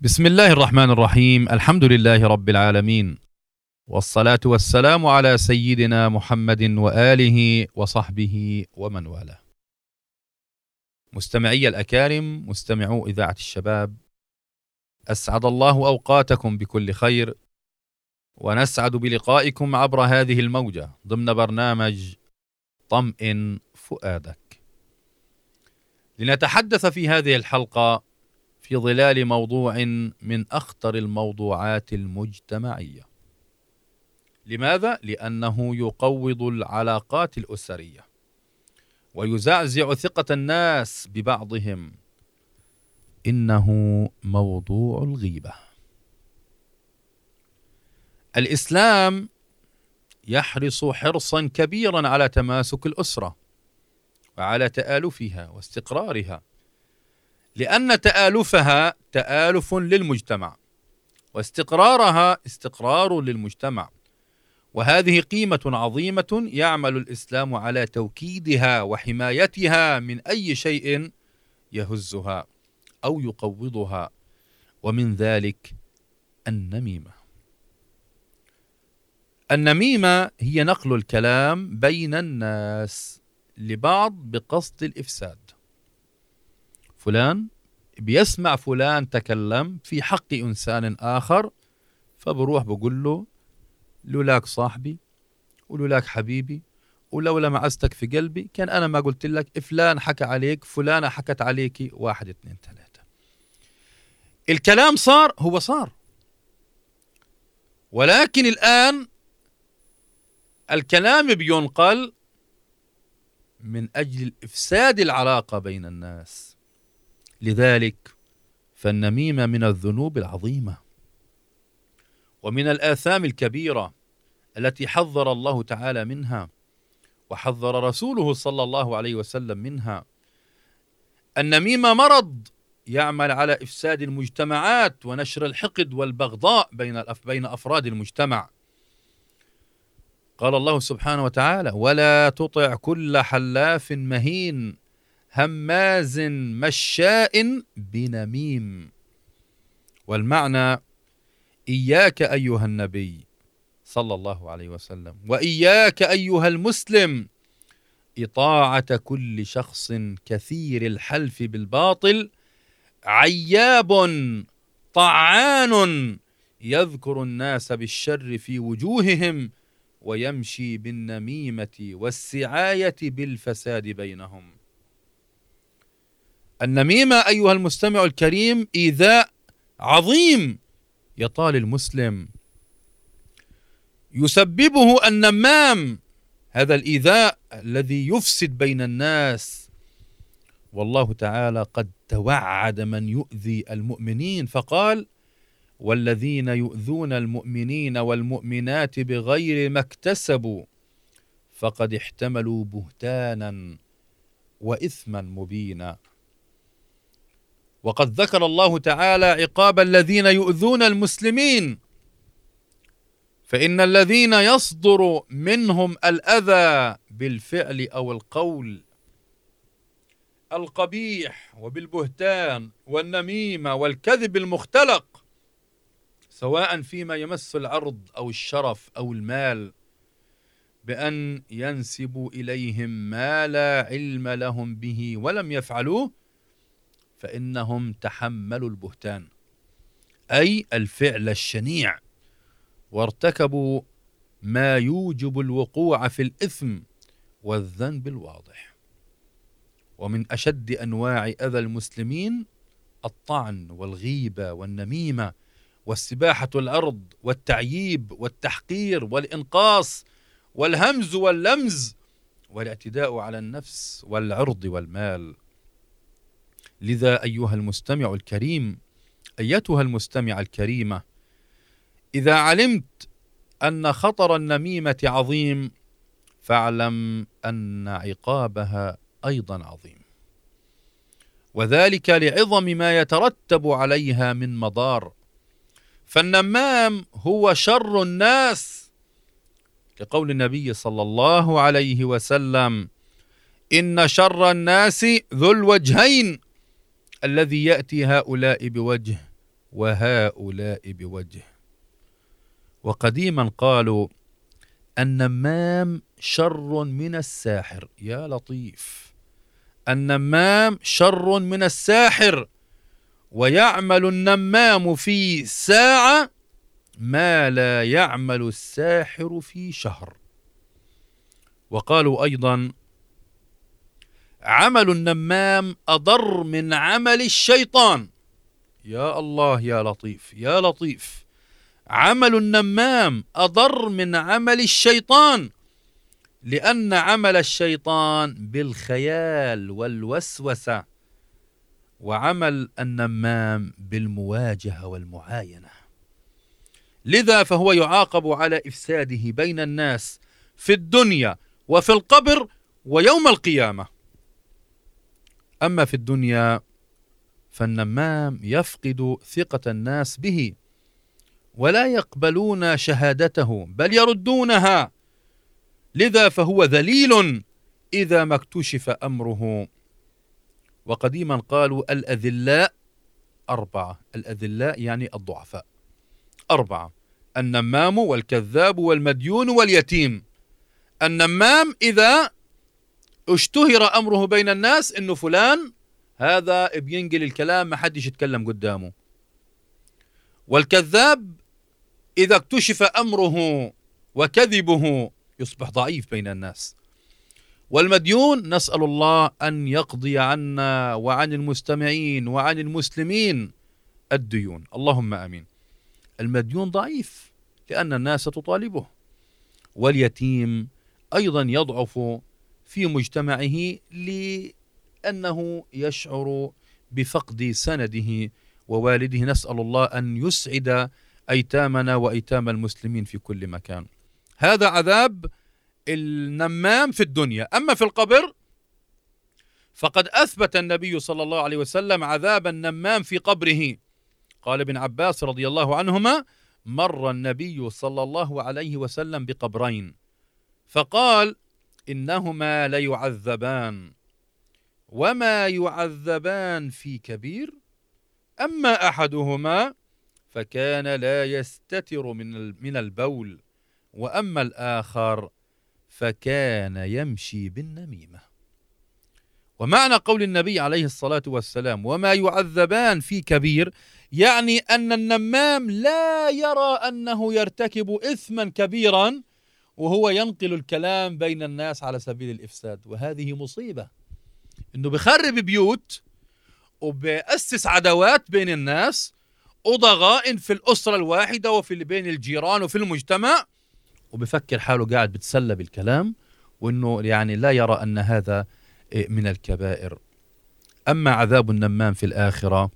بسم الله الرحمن الرحيم الحمد لله رب العالمين والصلاة والسلام على سيدنا محمد وآله وصحبه ومن والاه مستمعي الأكارم مستمعو إذاعة الشباب أسعد الله أوقاتكم بكل خير ونسعد بلقائكم عبر هذه الموجة ضمن برنامج طمئن فؤادك لنتحدث في هذه الحلقة في ظلال موضوع من أخطر الموضوعات المجتمعية. لماذا؟ لأنه يقوض العلاقات الأسرية ويزعزع ثقة الناس ببعضهم. إنه موضوع الغيبة. الإسلام يحرص حرصا كبيرا على تماسك الأسرة وعلى تآلفها واستقرارها. لأن تآلفها تآلف للمجتمع واستقرارها استقرار للمجتمع. وهذه قيمة عظيمة يعمل الإسلام على توكيدها وحمايتها من أي شيء يهزها أو يقوضها. ومن ذلك النميمة. النميمة هي نقل الكلام بين الناس لبعض بقصد الإفساد. فلان بيسمع فلان تكلم في حق إنسان آخر فبروح بقول له لولاك صاحبي ولولاك حبيبي ولولا معزتك في قلبي كان أنا ما قلت لك فلان حكى عليك فلانة حكت عليك واحد اثنين ثلاثة. الكلام صار هو صار. ولكن الآن الكلام بينقل من أجل إفساد العلاقة بين الناس. لذلك فالنميمة من الذنوب العظيمة. ومن الآثام الكبيرة التي حذر الله تعالى منها وحذر رسوله صلى الله عليه وسلم منها النميمة مرض يعمل على إفساد المجتمعات ونشر الحقد والبغضاء بين بين أفراد المجتمع. قال الله سبحانه وتعالى ولا تطع كل حلاف مهين هماز مشاء بنميم. والمعنى إياك أيها النبي صلى الله عليه وسلم وإياك أيها المسلم إطاعة كل شخص كثير الحلف بالباطل عياب طعان يذكر الناس بالشر في وجوههم ويمشي بالنميمة والسعاية بالفساد بينهم. النميمة أيها المستمع الكريم ايذاء عظيم يطال المسلم. يسببه النمام هذا الإيذاء الذي يفسد بين الناس. والله تعالى قد توعد من يؤذي المؤمنين فقال والذين يؤذون المؤمنين والمؤمنات بغير ما اكتسبوا فقد احتملوا بهتانا وإثما مبينا. وقد ذكر الله تعالى عقاب الذين يؤذون المسلمين. فإن الذين يصدر منهم الأذى بالفعل أو القول القبيح وبالبهتان والنميمة والكذب المختلق سواء فيما يمس العرض أو الشرف أو المال بأن ينسبوا إليهم ما لا علم لهم به ولم يفعلوه فإنهم تحملوا البهتان. أي الفعل الشنيع. وارتكبوا ما يوجب الوقوع في الإثم والذنب الواضح. ومن أشد أنواع أذى المسلمين الطعن والغيبة والنميمة واستباحه الأرض والتعييب والتحقير والإنقاص والهمز واللمز والاعتداء على النفس والعرض والمال. لذا أيها المستمع الكريم أيتها المستمعه الكريمة إذا علمت أن خطر النميمة عظيم فاعلم أن عقابها أيضا عظيم. وذلك لعظم ما يترتب عليها من مضار. فالنمام هو شر الناس. كقول النبي صلى الله عليه وسلم إن شر الناس ذو الوجهين. الذي يأتي هؤلاء بوجه وهؤلاء بوجه. وقديما قالوا النمام شر من الساحر. يا لطيف. النمام شر من الساحر. ويعمل النمام في ساعة ما لا يعمل الساحر في شهر. وقالوا أيضا عمل النمام أضر من عمل الشيطان. يا الله يا لطيف يا لطيف. عمل النمام أضر من عمل الشيطان لأن عمل الشيطان بالخيال والوسوسة وعمل النمام بالمواجهة والمعاينة. لذا فهو يعاقب على إفساده بين الناس في الدنيا وفي القبر ويوم القيامة. أما في الدنيا فالنمام يفقد ثقة الناس به ولا يقبلون شهادته بل يردونها. لذا فهو ذليل إذا ما اكتشف أمره. وقديما قالوا الأذلاء أربعة. الأذلاء يعني الضعفاء. أربعة. النمام والكذاب والمديون واليتيم. النمام إذا اشتهر أمره بين الناس إنه فلان هذا بينقل الكلام ما حدش يتكلم قدامه. والكذاب إذا اكتشف أمره وكذبه يصبح ضعيف بين الناس. والمديون نسأل الله أن يقضي عنا وعن المستمعين وعن المسلمين الديون. اللهم آمين. المديون ضعيف لأن الناس تطالبه. واليتيم أيضا يضعف في مجتمعه لأنه يشعر بفقد سنده ووالده. نسأل الله أن يسعد أيتامنا وأيتام المسلمين في كل مكان. هذا عذاب النمام في الدنيا. أما في القبر فقد أثبت النبي صلى الله عليه وسلم عذاب النمام في قبره. قال ابن عباس رضي الله عنهما مر النبي صلى الله عليه وسلم بقبرين. فقال إنهما ليعذبان. وما يعذبان في كبير أما أحدهما فكان لا يستتر من من البول. وأما الآخر فكان يمشي بالنميمة. ومعنى قول النبي عليه الصلاة والسلام وما يعذبان في كبير يعني أن النمام لا يرى أنه يرتكب اثما كبيرا وهو ينقل الكلام بين الناس على سبيل الإفساد وهذه مصيبة. إنه بخرب بيوت وبأسس عداوات بين الناس وضغائن في الأسرة الواحدة وفي بين الجيران وفي المجتمع وبفكر حاله قاعد بتسلى بالكلام وإنه يعني لا يرى أن هذا إيه، من الكبائر. أما عذاب النمام في الآخرة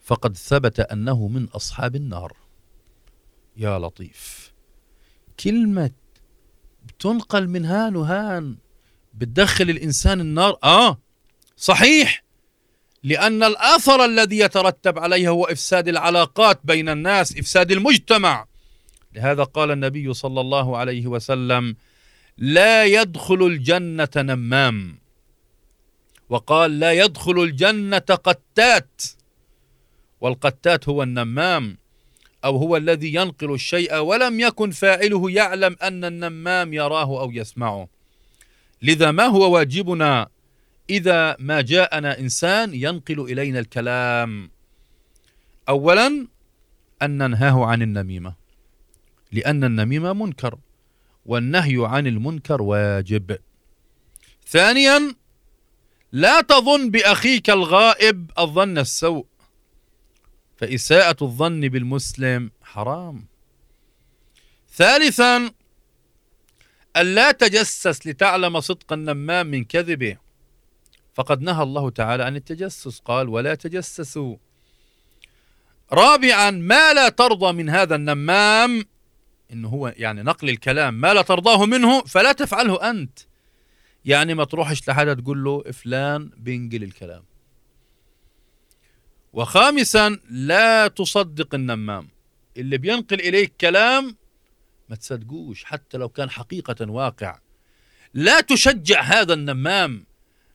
فقد ثبت أنه من أصحاب النار. يا لطيف. كلمة بتنقل من هان وهان بتدخل الإنسان النار. آه صحيح. لأن الآثر الذي يترتب عليها هو إفساد العلاقات بين الناس إفساد المجتمع. لهذا قال النبي صلى الله عليه وسلم لا يدخل الجنة نمام وقال لا يدخل الجنة قتات والقتات هو النمام. أو هو الذي ينقل الشيء ولم يكن فاعله يعلم أن النمام يراه أو يسمعه. لذا ما هو واجبنا إذا ما جاءنا إنسان ينقل إلينا الكلام؟ أولا أن ننهاه عن النميمة لأن النميمة منكر والنهي عن المنكر واجب. ثانيا لا تظن بأخيك الغائب الظن السوء. فإساءة الظن بالمسلم حرام. ثالثا ألا تجسس لتعلم صدق النمام من كذبه. فقد نهى الله تعالى عن التجسس قال ولا تجسسوا. رابعا ما لا ترضى من هذا النمام انه هو يعني نقل الكلام ما لا ترضاه منه فلا تفعله أنت. يعني ما تروحش لحدا تقول له فلان بينقل الكلام. وخامسا لا تصدق النمام. اللي بينقل إليك كلام ما تصدقوش حتى لو كان حقيقة واقع. لا تشجع هذا النمام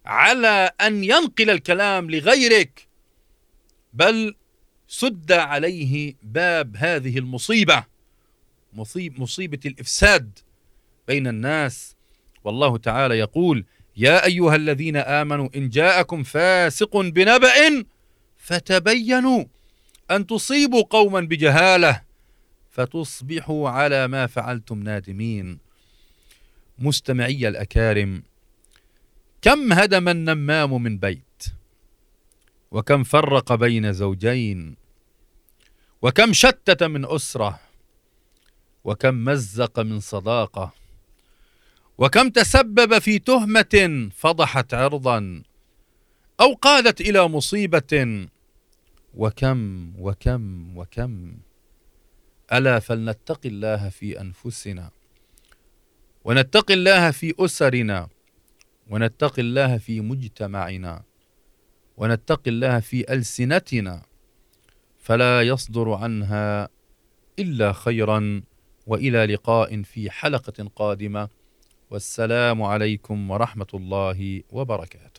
على أن ينقل الكلام لغيرك بل سد عليه باب هذه المصيبة مصيب مصيبة الإفساد بين الناس. والله تعالى يقول يا أيها الذين آمنوا إن جاءكم فاسق بنبأ فتبينوا أن تصيبوا قوما بجهالة فتصبحوا على ما فعلتم نادمين. مستمعي الأكارم كم هدم النمام من بيت؟ وكم فرق بين زوجين؟ وكم شتت من أسرة؟ وكم مزق من صداقة؟ وكم تسبب في تهمة فضحت عرضا؟ أو قادت إلى مصيبة وكم وكم وكم. ألا فلنتق الله في أنفسنا ونتق الله في أسرنا ونتقي الله في مجتمعنا ونتقي الله في ألسنتنا. فلا يصدر عنها إلا خيرا وإلى لقاء في حلقة قادمة. والسلام عليكم ورحمة الله وبركاته.